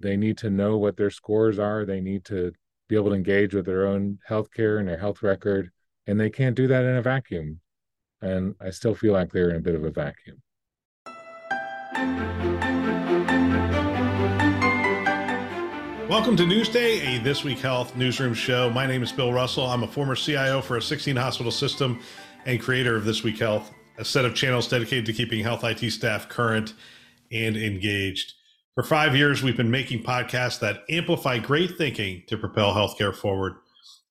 they need to know what their scores are. They need to be able to engage with their own healthcare and their health record. And they can't do that in a vacuum. And I still feel like they're in a bit of a vacuum. Welcome to Newsday, a This Week Health newsroom show. My name is Bill Russell. I'm a former CIO for a 16 hospital system and creator of This Week Health, a set of channels dedicated to keeping health IT staff current and engaged. For five years, we've been making podcasts that amplify great thinking to propel healthcare forward.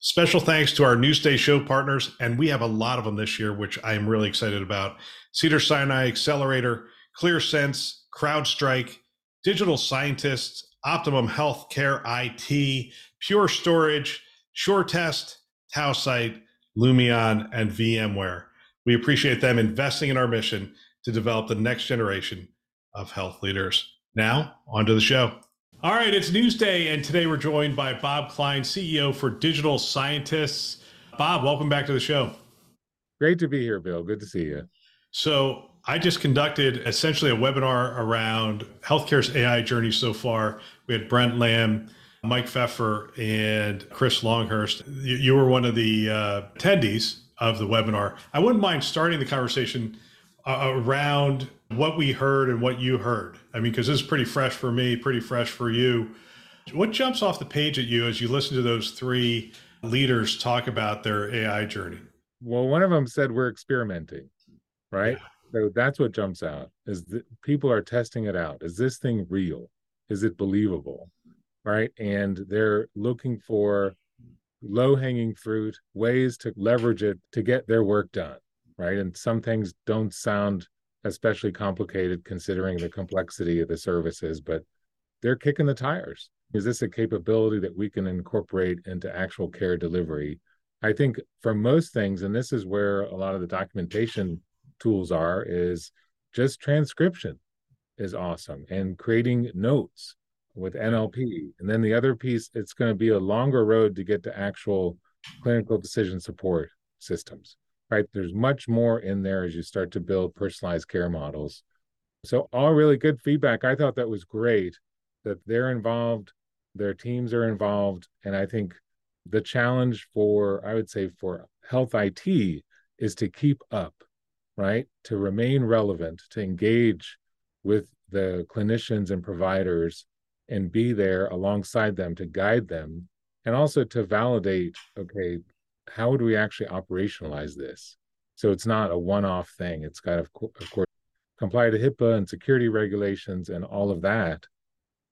Special thanks to our Newsday show partners, and we have a lot of them this year, which I am really excited about. Cedar Sinai Accelerator, ClearSense, CrowdStrike, Digital Scientists, Optimum Healthcare IT, Pure Storage, SureTest, Tausight, Lumeon, and VMware. We appreciate them investing in our mission to develop the next generation of health leaders. Now, on to the show. All right, it's Newsday, and today we're joined by Bob Klein, CEO for Digital Scientists. Bob, welcome back to the show. Great to be here, Bill. Good to see you. So, I just conducted essentially a webinar around healthcare's AI journey so far. We had Brent Lamm, Mike Pfeffer, and Chris Longhurst. You were one of the uh, attendees of the webinar. I wouldn't mind starting the conversation uh, around what we heard and what you heard. I mean, because this is pretty fresh for me, pretty fresh for you. What jumps off the page at you as you listen to those three leaders talk about their AI journey? Well, one of them said we're experimenting, right? Yeah. So that's what jumps out is that people are testing it out. Is this thing real? Is it believable? Right. And they're looking for low hanging fruit, ways to leverage it to get their work done. Right. And some things don't sound especially complicated considering the complexity of the services, but they're kicking the tires. Is this a capability that we can incorporate into actual care delivery? I think for most things, and this is where a lot of the documentation tools are, is just transcription is awesome and creating notes with NLP. And then the other piece, it's going to be a longer road to get to actual clinical decision support systems right? There's much more in there as you start to build personalized care models. So, all really good feedback. I thought that was great that they're involved, their teams are involved. And I think the challenge for, I would say, for health IT is to keep up, right? To remain relevant, to engage with the clinicians and providers and be there alongside them to guide them and also to validate okay how would we actually operationalize this? So it's not a one-off thing. It's got, of, co- of course, comply to HIPAA and security regulations and all of that,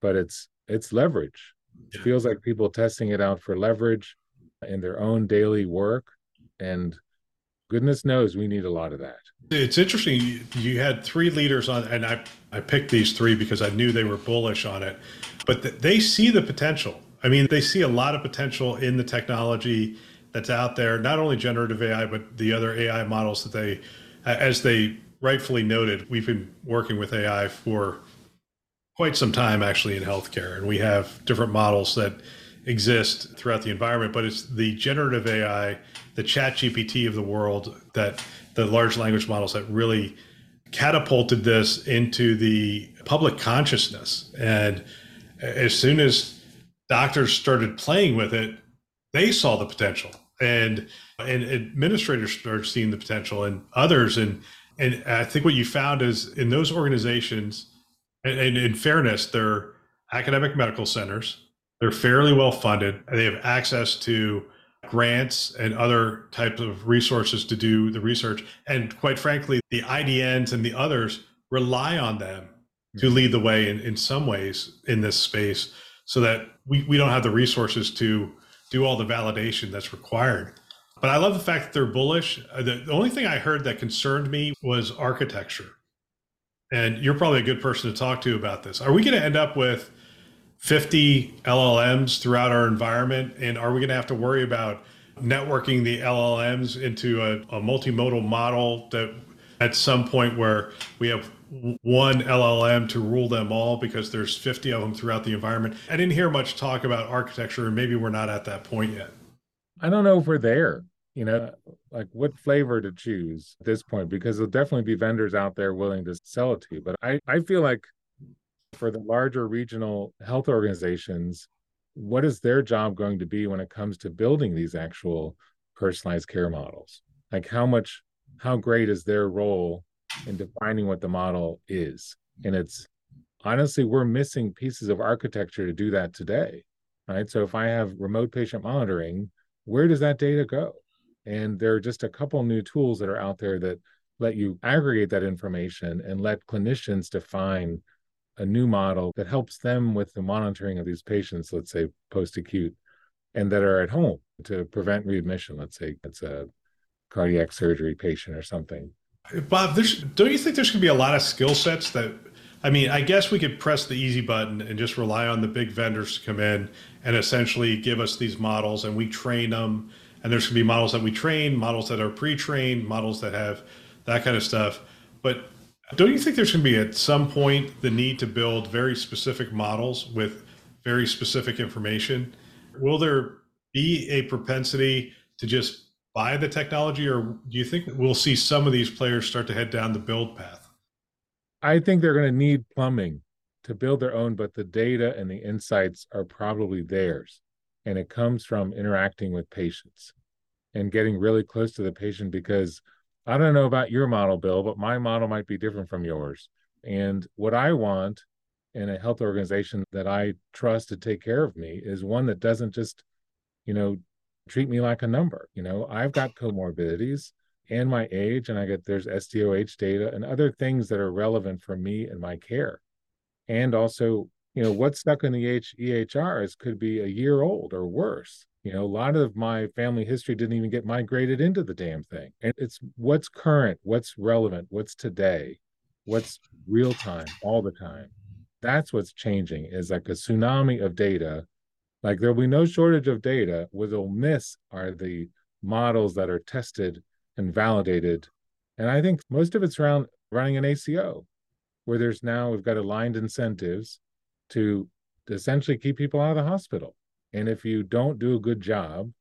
but it's it's leverage. It feels like people testing it out for leverage in their own daily work, and goodness knows we need a lot of that. It's interesting. You had three leaders on, and I I picked these three because I knew they were bullish on it, but they see the potential. I mean, they see a lot of potential in the technology that's out there, not only generative AI, but the other AI models that they, as they rightfully noted, we've been working with AI for quite some time actually in healthcare. And we have different models that exist throughout the environment, but it's the generative AI, the chat GPT of the world that the large language models that really catapulted this into the public consciousness. And as soon as doctors started playing with it, they saw the potential and and administrators start seeing the potential and others. And and i think what you found is in those organizations and, and in fairness they're academic medical centers. They're fairly well funded. They have access to grants and other types of resources to do the research. And quite frankly the idns and the others rely on them to mm-hmm. lead the way in, in some ways in this space so that we, we don't have the resources to do all the validation that's required. But I love the fact that they're bullish. Uh, the, only thing I heard that concerned me was architecture. And you're probably a good person to talk to about this. Are we going to end up with 50 LLMs throughout our environment? And are we going to have to worry about networking the LLMs into a, a multimodal model that at some point where we have one LLM to rule them all because there's 50 of them throughout the environment. I didn't hear much talk about architecture, and maybe we're not at that point yet. I don't know if we're there, you know, like what flavor to choose at this point, because there'll definitely be vendors out there willing to sell it to you. But I, I feel like for the larger regional health organizations, what is their job going to be when it comes to building these actual personalized care models? Like how much, how great is their role in defining what the model is. And it's honestly, we're missing pieces of architecture to do that today. Right. So if I have remote patient monitoring, where does that data go? And there are just a couple new tools that are out there that let you aggregate that information and let clinicians define a new model that helps them with the monitoring of these patients, let's say post acute, and that are at home to prevent readmission. Let's say it's a cardiac surgery patient or something. Bob, there's, don't you think there's going to be a lot of skill sets that, I mean, I guess we could press the easy button and just rely on the big vendors to come in and essentially give us these models and we train them. And there's going to be models that we train, models that are pre trained, models that have that kind of stuff. But don't you think there's going to be at some point the need to build very specific models with very specific information? Will there be a propensity to just buy the technology, or do you think we'll see some of these players start to head down the build path? I think they're going to need plumbing to build their own, but the data and the insights are probably theirs. And it comes from interacting with patients and getting really close to the patient because I don't know about your model, Bill, but my model might be different from yours. And what I want in a health organization that I trust to take care of me is one that doesn't just, you know, treat me like a number. You know, I've got comorbidities and my age, and I get there's SDOH data and other things that are relevant for me and my care. And also, you know, what's stuck in the EHRs could be a year old or worse. You know, a lot of my family history didn't even get migrated into the damn thing. And it's what's current, what's relevant, what's today, what's real time all the time. That's what's changing is like a tsunami of data like there'll be no shortage of data. What they'll miss are the models that are tested and validated. And I think most of it's around running an ACO, where there's now we've got aligned incentives to, essentially keep people out of the hospital. And if you don't do a good job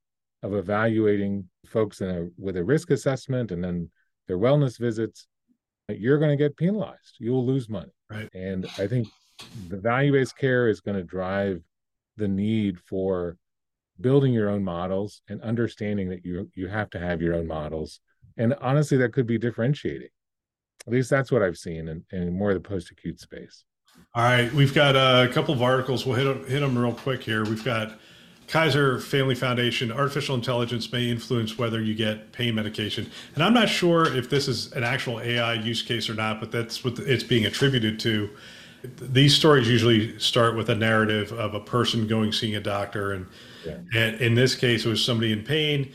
of evaluating folks in a, with a risk assessment and then their wellness visits, you're going to get penalized. You will lose money. Right. And I think the value based care is going to drive the need for building your own models and understanding that you you have to have your own models. And honestly that could be differentiating. At least that's what i've seen in, in more of the post-acute space. All right we've got a couple of articles. We'll hit hit them real quick here. We've got kaiser family foundation artificial intelligence may influence whether you get pain medication. And i'm not sure if this is an actual ai use case or not but that's what it's being attributed to these stories usually start with a narrative of a person going seeing a doctor and yeah. and in this case it was somebody in pain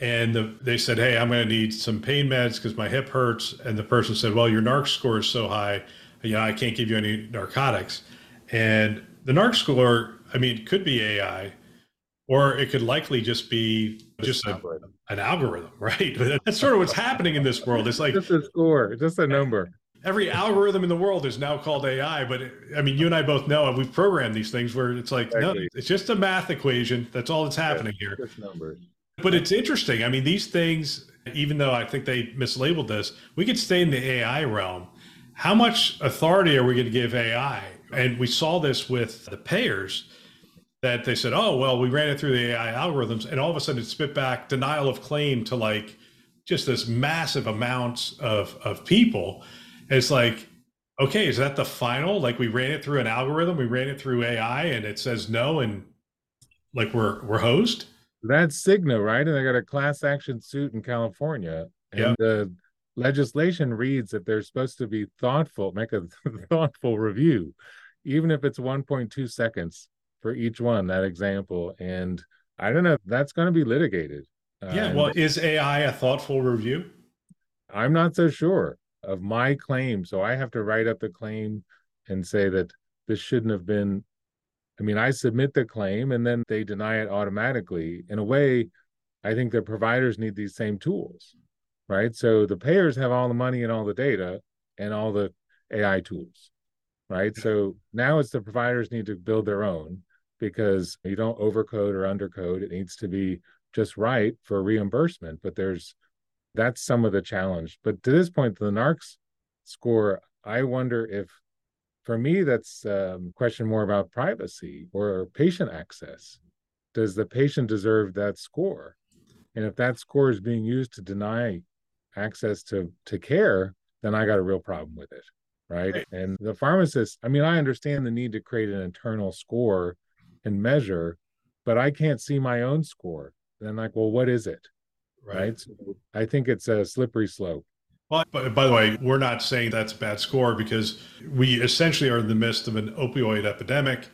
and the, they said hey i'm going to need some pain meds because my hip hurts and the person said well your narc score is so high you know i can't give you any narcotics. And the narc score i mean could be ai or it could likely just be just a, an algorithm right? That's sort of what's happening in this world. It's like just a score just a number every algorithm in the world is now called AI. But I mean, you and I both know we've programmed these things where it's like, exactly. no, it's just a math equation. That's all that's happening yeah, here. numbers. But it's interesting. I mean, these things, even though I think they mislabeled this, we could stay in the AI realm. How much authority are we going to give AI? And we saw this with the payers that they said, oh, well, we ran it through the AI algorithms, and all of a sudden it spit back denial of claim to like just this massive amounts of, of people it's like, okay, is that the final? Like we ran it through an algorithm, we ran it through AI, and it says no, and like we're we're hosed. That's Cigna, right? And they got a class action suit in California, and yep. the legislation reads that they're supposed to be thoughtful, make a thoughtful review, even if it's 1.2 seconds for each one. That example, and I don't know, that's going to be litigated. Yeah. Uh, well, is AI a thoughtful review? I'm not so sure of my claim. So I have to write up the claim and say that this shouldn't have been I mean, I submit the claim and then they deny it automatically. In a way, I think the providers need these same tools, right? So the payers have all the money and all the data and all the AI tools, right? So now it's the providers need to build their own because you don't overcode or undercode. It needs to be just right for reimbursement. But there's that's some of the challenge. But to this point, the Narx score, I wonder if for me that's a um, question more about privacy or patient access. Does the patient deserve that score? And if that score is being used to deny access to to care, then I got a real problem with it. Right? right. And the pharmacist, I mean, I understand the need to create an internal score and measure, but I can't see my own score. Then like, well, what is it? Right. right? So I think it's a slippery slope. Well, but by the way, we're not saying that's a bad score because we essentially are in the midst of an opioid epidemic.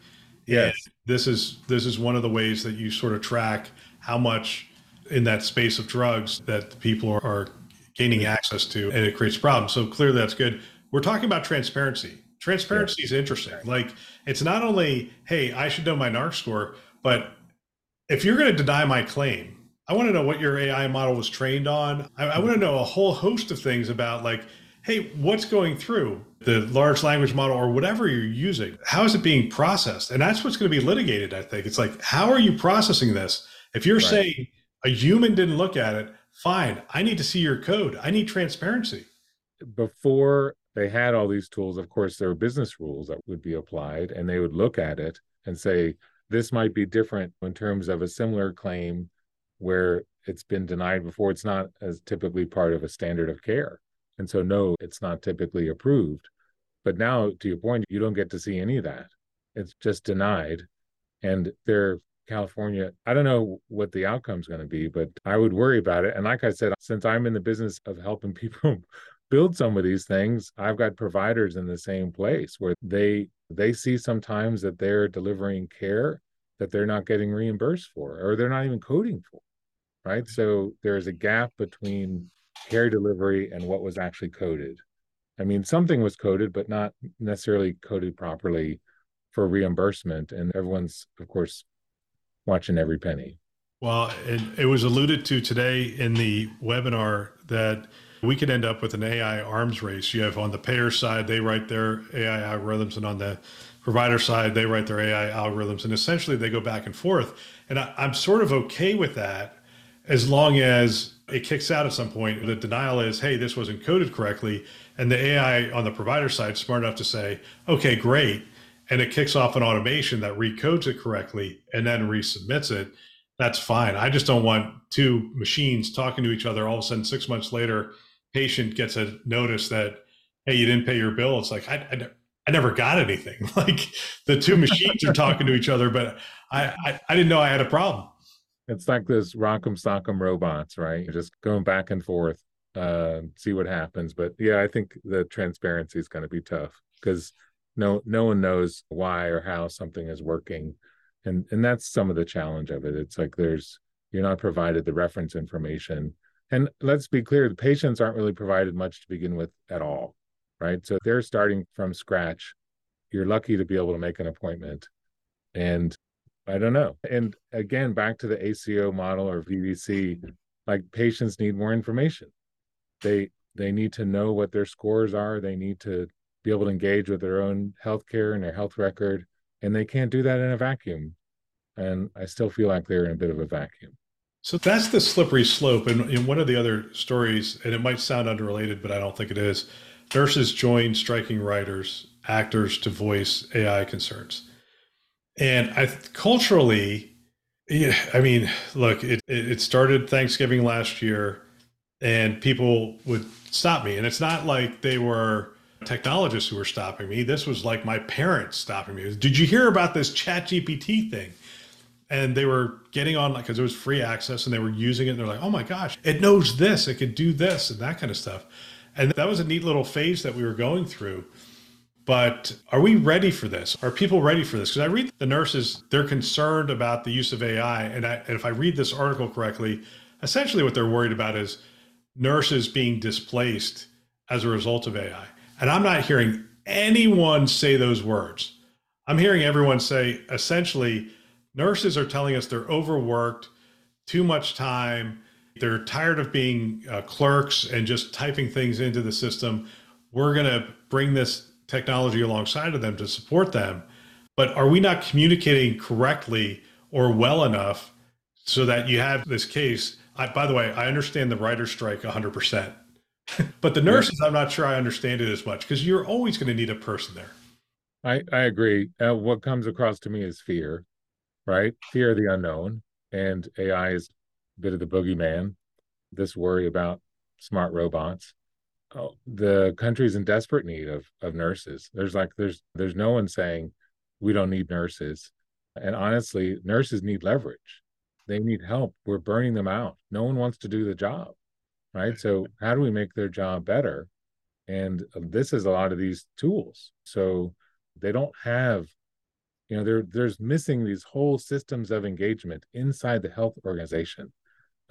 Yes. this is this is one of the ways that you sort of track how much in that space of drugs that people are, are gaining access to, and it creates problems. So clearly, that's good. We're talking about transparency. Transparency is interesting. Like it's not only, hey, I should know my NARC score, but if you're going to deny my claim, I want to know what your AI model was trained on. I, I want to know a whole host of things about like, hey, what's going through the large language model or whatever you're using? How is it being processed? And that's what's going to be litigated, I think. It's like, how are you processing this? If you're right. saying a human didn't look at it, fine. I need to see your code. I need transparency. Before they had all these tools, of course, there were business rules that would be applied, and they would look at it and say, this might be different in terms of a similar claim where it's been denied before. It's not as typically part of a standard of care. And so, no, it's not typically approved. But now, to your point, you don't get to see any of that. It's just denied. And they're California, I don't know what the outcome's going to be, but I would worry about it. And like I said, since I'm in the business of helping people build some of these things, I've got providers in the same place where they they see sometimes that they're delivering care that they're not getting reimbursed for or they're not even coding for. Right. So there's a gap between care delivery and what was actually coded. I mean, something was coded, but not necessarily coded properly for reimbursement. And everyone's, of course, watching every penny. Well, it, it was alluded to today in the webinar that we could end up with an AI arms race. You have on the payer side, they write their AI algorithms, and on the provider side, they write their AI algorithms, and essentially they go back and forth. And I, I'm sort of okay with that as long as it kicks out at some point. The denial is, hey, this wasn't coded correctly. And the AI on the provider side smart enough to say, okay, great and it kicks off an automation that recodes it correctly and then resubmits it, that's fine. I just don't want two machines talking to each other. All of a sudden, six months later, patient gets a notice that, hey, you didn't pay your bill. It's like, I, I, I never got anything. like the two machines are talking to each other, but I, I, I didn't know I had a problem. It's like this Rock'em Sock'em robots, right? You're just going back and forth, uh, see what happens. But yeah, I think the transparency is going to be tough because no no one knows why or how something is working. And and that's some of the challenge of it. It's like there's you're not provided the reference information. And let's be clear the patients aren't really provided much to begin with at all right? So they're starting from scratch. You're lucky to be able to make an appointment. And i don't know and again back to the aco model or vbc like patients need more information they they need to know what their scores are they need to be able to engage with their own healthcare and their health record, and they can't do that in a vacuum. And I still feel like they're in a bit of a vacuum. So that's the slippery slope. And in one of the other stories, and it might sound unrelated, but I don't think it is, nurses join striking writers, actors to voice AI concerns. And I culturally, yeah, I mean, look, it, it started Thanksgiving last year, and people would stop me. And it's not like they were technologists who were stopping me. This was like my parents stopping me. Did you hear about this Chat GPT thing? And they were getting on because it was free access and they were using it. And they're like, oh my gosh, it knows this, it could do this, and that kind of stuff. And that was a neat little phase that we were going through. But are we ready for this? Are people ready for this? Because I read the nurses, they're concerned about the use of AI. And, I, and if I read this article correctly, essentially what they're worried about is nurses being displaced as a result of AI. And I'm not hearing anyone say those words. I'm hearing everyone say essentially nurses are telling us they're overworked, too much time, they're tired of being uh, clerks and just typing things into the system. We're going to bring this technology alongside of them to support them. But are we not communicating correctly or well enough so that you have this case? I, by the way, I understand the writer's strike 100%. but the nurses, I'm not sure I understand it as much because you're always going to need a person there. I, I agree. Uh, what comes across to me is fear, right? Fear of the unknown. And AI is a bit of the boogeyman, this worry about smart robots. Oh, the country's in desperate need of of nurses. There's like there's there's no one saying we don't need nurses. And honestly, nurses need leverage. They need help. We're burning them out. No one wants to do the job. Right. So how do we make their job better? And um, this is a lot of these tools. So they don't have you know there there's missing these whole systems of engagement inside the health organization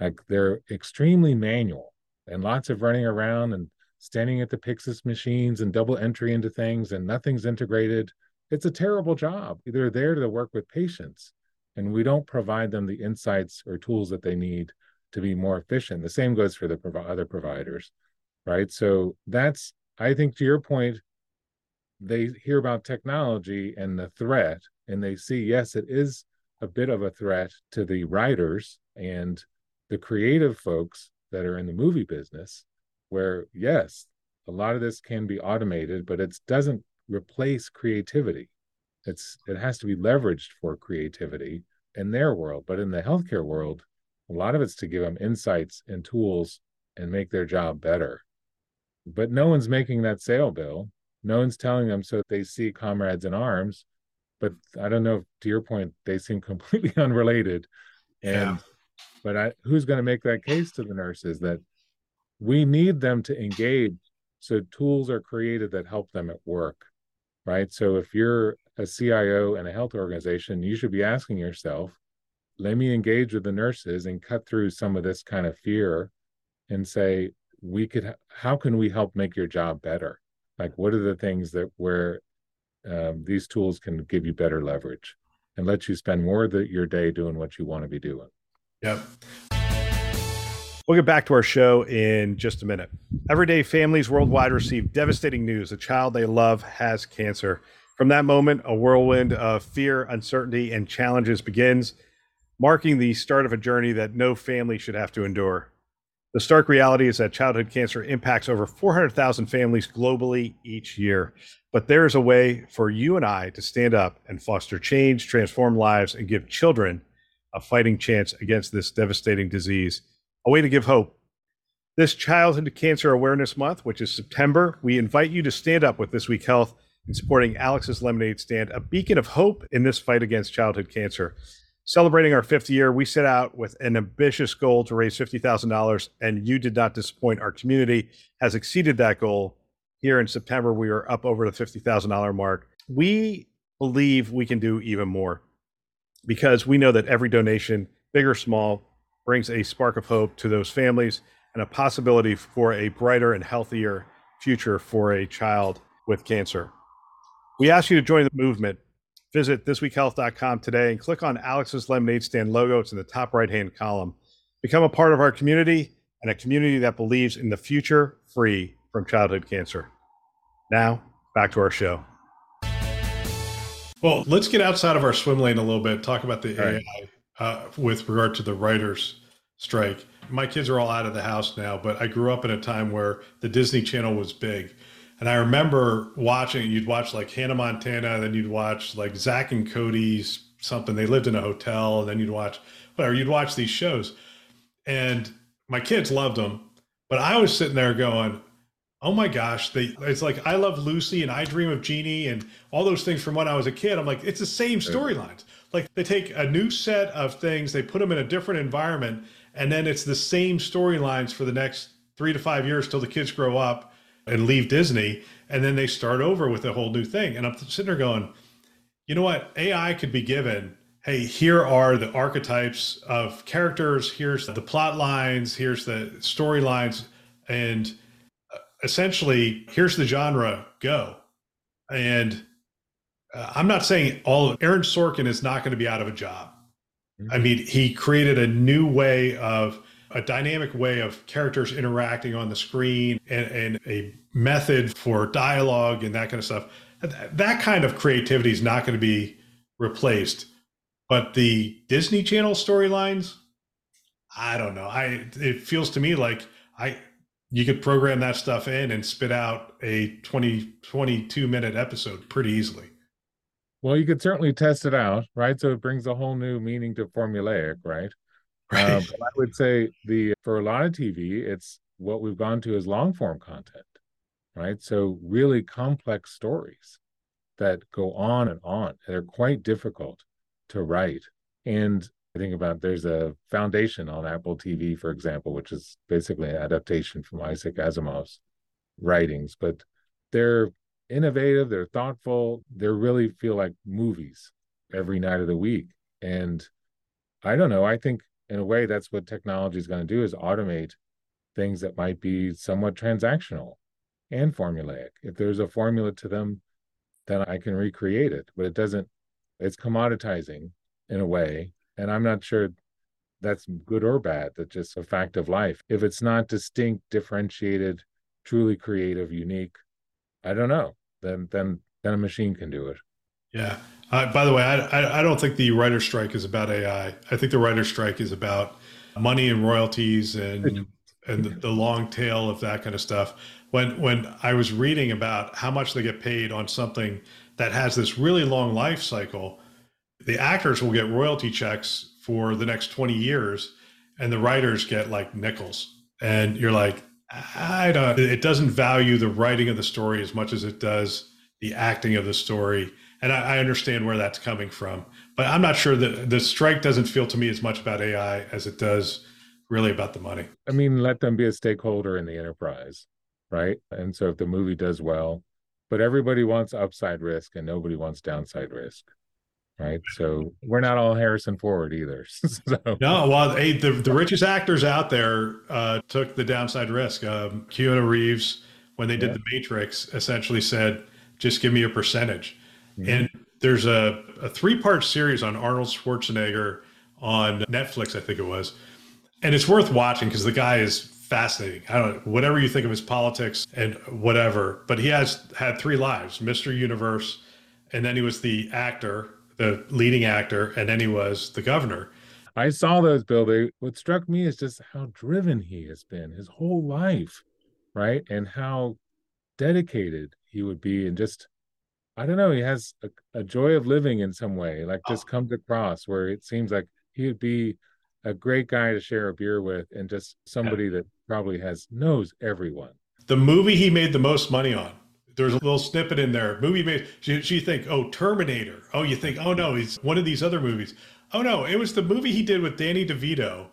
like they're extremely manual and lots of running around and standing at the Pyxis machines and double entry into things and nothing's integrated. It's a terrible job. They're there to work with patients and we don't provide them the insights or tools that they need to be more efficient. The same goes for the prov- other providers right? So that's i think to your point they hear about technology and the threat and they see yes it is a bit of a threat to the writers and the creative folks that are in the movie business where yes a lot of this can be automated but it doesn't replace creativity. It's it has to be leveraged for creativity in their world but in the healthcare world a lot of it's to give them insights and tools and make their job better. But no one's making that sale bill. No one's telling them so they see comrades in arms but i don't know if, to your point they seem completely unrelated. And yeah. but I, who's going to make that case to the nurses that we need them to engage so tools are created that help them at work right? So if you're a cio in a health organization you should be asking yourself let me engage with the nurses and cut through some of this kind of fear and say we could how can we help make your job better? Like what are the things that where um, these tools can give you better leverage and let you spend more of the, your day doing what you want to be doing? Yep We'll get back to our show in just a minute. Every day, families worldwide receive devastating news a child they love has cancer. From that moment, a whirlwind of fear, uncertainty, and challenges begins, marking the start of a journey that no family should have to endure. The stark reality is that childhood cancer impacts over 400,000 families globally each year. But there is a way for you and I to stand up and foster change, transform lives, and give children a fighting chance against this devastating disease. A way to give hope. This Childhood Cancer Awareness Month, which is September, we invite you to stand up with This Week Health in supporting Alex's Lemonade Stand, a beacon of hope in this fight against childhood cancer celebrating our fifth year, we set out with an ambitious goal to raise $50,000, and you did not disappoint. Our community has exceeded that goal. Here in September, we are up over the $50,000 mark. We believe we can do even more because we know that every donation, big or small, brings a spark of hope to those families and a possibility for a brighter and healthier future for a child with cancer. We ask you to join the movement Visit thisweekhealth.com today and click on Alex's Lemonade Stand logo. It's in the top right hand column. Become a part of our community and a community that believes in the future free from childhood cancer. Now, back to our show. Well, let's get outside of our swim lane a little bit, talk about the all AI right. Uh, with regard to the writers' strike. My kids are all out of the house now, but I grew up in a time where the Disney Channel was big. And I remember watching, you'd watch like Hannah Montana, then you'd watch like Zack and Cody's something. They lived in a hotel, and then you'd watch whatever, you'd watch these shows. And my kids loved them. But I was sitting there going, oh my gosh, they it's like I love Lucy and I dream of Jeannie and all those things from when I was a kid. I'm like, it's the same storylines. Like they take a new set of things, they put them in a different environment, and then it's the same storylines for the next three to five years till the kids grow up and leave Disney, and then they start over with a whole new thing. And I'm sitting there going, you know what? AI could be given. Hey, here are the archetypes of characters. Here's the plot lines. Here's the storylines, and essentially, here's the genre. Go, and uh, I'm not saying all of Aaron Sorkin is not going to be out of a job. Mm-hmm. I mean, he created a new way of a dynamic way of characters interacting on the screen and, and a method for dialogue and that kind of stuff. That kind of creativity is not going to be replaced. But the Disney Channel storylines, I don't know. I it feels to me like I you could program that stuff in and spit out a 20 22 minute episode pretty easily. Well, you could certainly test it out, right? So it brings a whole new meaning to formulaic, right? Right. Uh, I would say the for a lot of TV, it's what we've gone to is long form content, right? So really complex stories that go on and on. They're quite difficult to write. And I think about there's a foundation on Apple TV, for example, which is basically an adaptation from Isaac Asimov's writings, but they're innovative, they're thoughtful, they really feel like movies every night of the week. And I don't know, I think in a way that's what technology is going to do is automate things that might be somewhat transactional and formulaic. If there's a formula to them, then I can recreate it, but it doesn't it's commoditizing in a way and i'm not sure that's good or bad that's just a fact of life. If it's not distinct differentiated truly creative unique i don't know. Then then then a machine can do it. Yeah. Uh, by the way I, I, I don't think the writer strike is about ai i. Think the writer strike is about money and royalties and and the, the long tail of that kind of stuff. When when i was reading about how much they get paid on something that has this really long life cycle, the actors will get royalty checks for the next 20 years and the writers get like nickels. And you're like, I don't, it doesn't value the writing of the story as much as it does the acting of the story. And I, I understand where that's coming from, but I'm not sure that the strike doesn't feel to me as much about AI as it does really about the money. I mean, let them be a stakeholder in the enterprise, right? And so if the movie does well, but everybody wants upside risk and nobody wants downside risk right so we're not all harrison ford either so. no well hey, the, the richest actors out there uh, took the downside risk um, keanu reeves when they did yeah. the matrix essentially said just give me a percentage mm-hmm. and there's a, a three-part series on arnold schwarzenegger on netflix i think it was and it's worth watching because the guy is fascinating. I don't know, whatever you think of his politics and whatever, but he has had three lives Mr. Universe, and then he was the actor, the leading actor, and then he was the governor. I saw those, Bill. They, what struck me is just how driven he has been his whole life, right? And how dedicated he would be, and just, I don't know, he has a, a joy of living in some way, like just oh. comes across where it seems like he would be a great guy to share a beer with and just somebody that probably has knows everyone. The movie he made the most money on. There's a little snippet in there. Movie made she, she think, oh, Terminator. Oh, you think, oh no, he's one of these other movies. Oh no, it was the movie he did with Danny DeVito.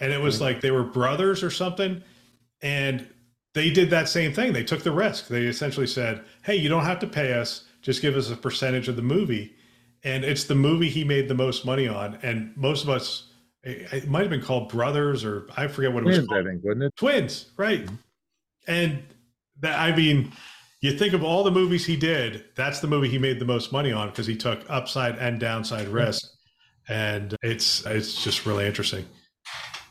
And it was mm-hmm. like they were brothers or something. And they did that same thing. They took the risk. They essentially said, Hey, you don't have to pay us, just give us a percentage of the movie. And it's the movie he made the most money on. And most of us it might have been called Brothers or I forget what it was. Called. I think, wasn't it? Twins, right? Mm-hmm. And that I mean, you think of all the movies he did. That's the movie he made the most money on because he took upside and downside risk, and it's it's just really interesting.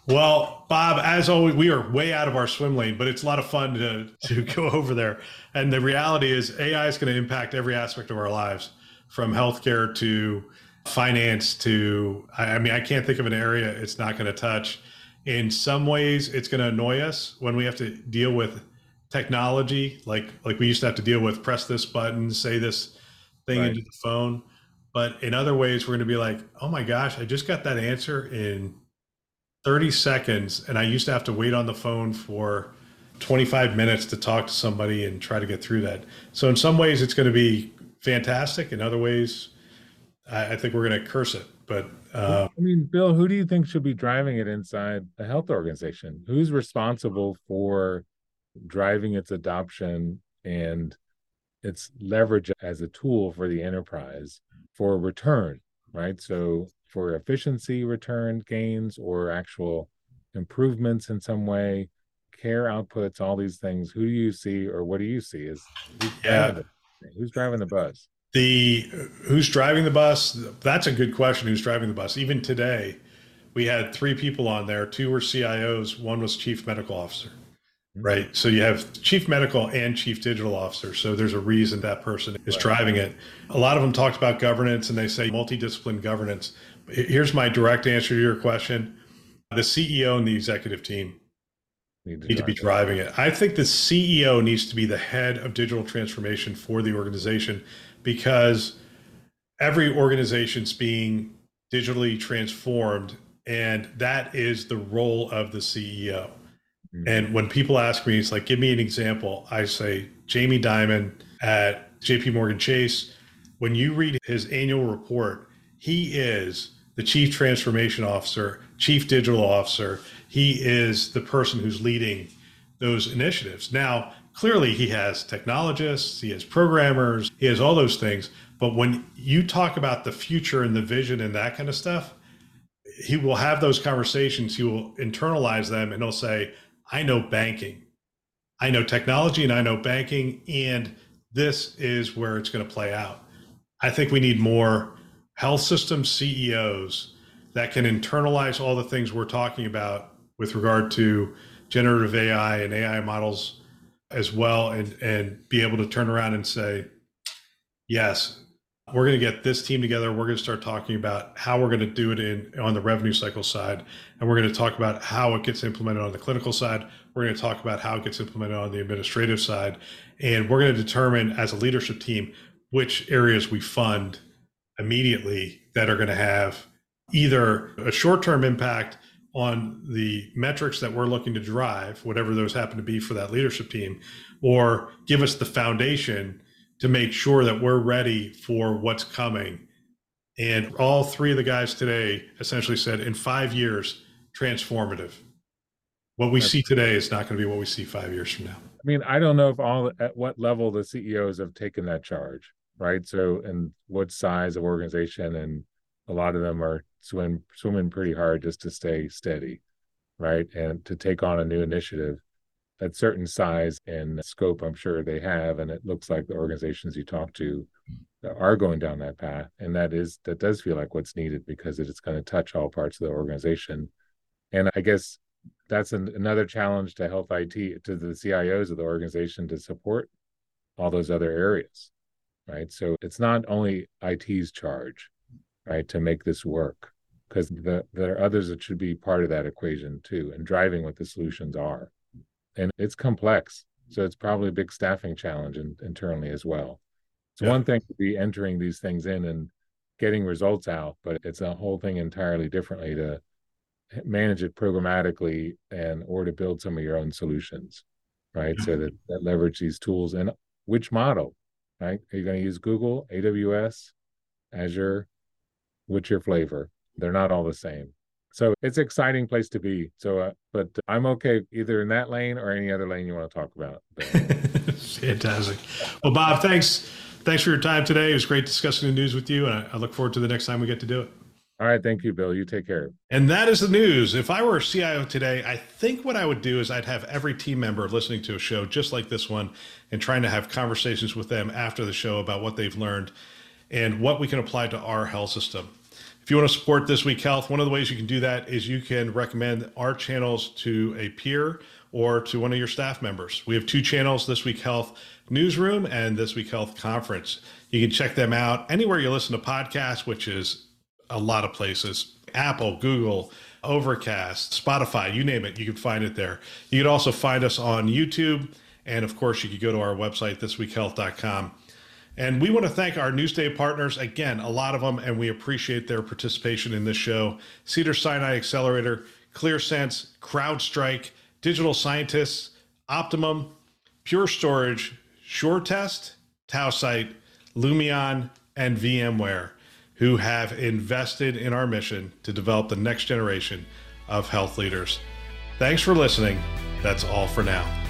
Well, Bob, as always, we are way out of our swim lane, but it's a lot of fun to to go over there. And the reality is, AI is going to impact every aspect of our lives, from healthcare to finance to i mean i can't think of an area it's not going to touch in some ways it's going to annoy us when we have to deal with technology like like we used to have to deal with press this button say this thing right. into the phone but in other ways we're going to be like oh my gosh i just got that answer in 30 seconds and i used to have to wait on the phone for 25 minutes to talk to somebody and try to get through that so in some ways it's going to be fantastic in other ways I, I think we're going to curse it. But uh, I mean, Bill, who do you think should be driving it inside a health organization? Who's responsible for driving its adoption and its leverage as a tool for the enterprise for return, right? So for efficiency return gains or actual improvements in some way, care outputs, all these things. Who do you see, or what do you see? Is who's yeah. Who's driving the bus? The who's driving the bus? That's a good question. Who's driving the bus? Even today, we had three people on there. Two were CIOs. One was chief medical officer. Mm-hmm. Right. So you have chief medical and chief digital officer. So there's a reason that person is driving it. A lot of them talked about governance and they say multidiscipline governance. Here's my direct answer to your question the CEO and the executive team need to, need to be driving it. I think the CEO needs to be the head of digital transformation for the organization because every organization's being digitally transformed and that is the role of the CEO. Mm-hmm. And when people ask me, it's like, give me an example. I say, Jamie Dimon at JP Morgan Chase, when you read his annual report, he is the chief transformation officer, chief digital officer. He is the person who's leading those initiatives. Now, clearly, he has technologists, he has programmers, he has all those things. But when you talk about the future and the vision and that kind of stuff, he will have those conversations. He will internalize them and he'll say, I know banking, I know technology, and I know banking, and this is where it's going to play out. I think we need more health system CEOs that can internalize all the things we're talking about with regard to generative AI and AI models as well, and and be able to turn around and say, yes, we're going to get this team together. We're going to start talking about how we're going to do it in on the revenue cycle side, and we're going to talk about how it gets implemented on the clinical side. We're going to talk about how it gets implemented on the administrative side, and we're going to determine as a leadership team which areas we fund immediately that are going to have either a short-term impact on the metrics that we're looking to drive, whatever those happen to be for that leadership team, or give us the foundation to make sure that we're ready for what's coming. And all three of the guys today essentially said in five years, transformative. What we see today is not going to be what we see five years from now. I mean, I don't know if all at what level the CEOs have taken that charge, right? So, and what size of organization, and a lot of them are swim, swimming pretty hard just to stay steady, right? And to take on a new initiative at certain size and scope i'm sure they have and it looks like the organizations you talk to are going down that path and that is that does feel like what's needed because it's going to touch all parts of the organization. And i guess that's an, another challenge to health it to the cios of the organization to support all those other areas right? So it's not only it's charge right to make this work because the, there are others that should be part of that equation too and driving what the solutions are and it's complex. Mm-hmm. So it's probably a big staffing challenge in, internally as well. It's yeah. one thing to be entering these things in and getting results out, but it's a whole thing entirely differently to manage it programmatically and or to build some of your own solutions, right? So that, that leverage these tools and which model, right? Are you going to use Google, AWS, Azure? What's your flavor? They're not all the same. So it's an exciting place to be. So, uh, but I'm okay either in that lane or any other lane you want to talk about. Fantastic. Well, Bob, thanks. Thanks for your time today. It was great discussing the news with you. And I, I look forward to the next time we get to do it. All right. Thank you, Bill. You take care. And that is the news. If I were a CIO today, I think what I would do is I'd have every team member listening to a show just like this one and trying to have conversations with them after the show about what they've learned and what we can apply to our health system. If you want to support This Week Health, one of the ways you can do that is you can recommend our channels to a peer or to one of your staff members. We have two channels This Week Health Newsroom and This Week Health Conference. You can check them out anywhere you listen to podcasts, which is a lot of places Apple, Google, Overcast, Spotify, you name it, you can find it there. You can also find us on YouTube. And of course, you could go to our website, thisweekhealth.com and we want to thank our Newsday partners, again, a lot of them, and we appreciate their participation in this show Cedar Sinai Accelerator, ClearSense, CrowdStrike, Digital Scientists, Optimum, Pure Storage, SureTest, Tausight, Lumeon, and VMware, who have invested in our mission to develop the next generation of health leaders. Thanks for listening. That's all for now.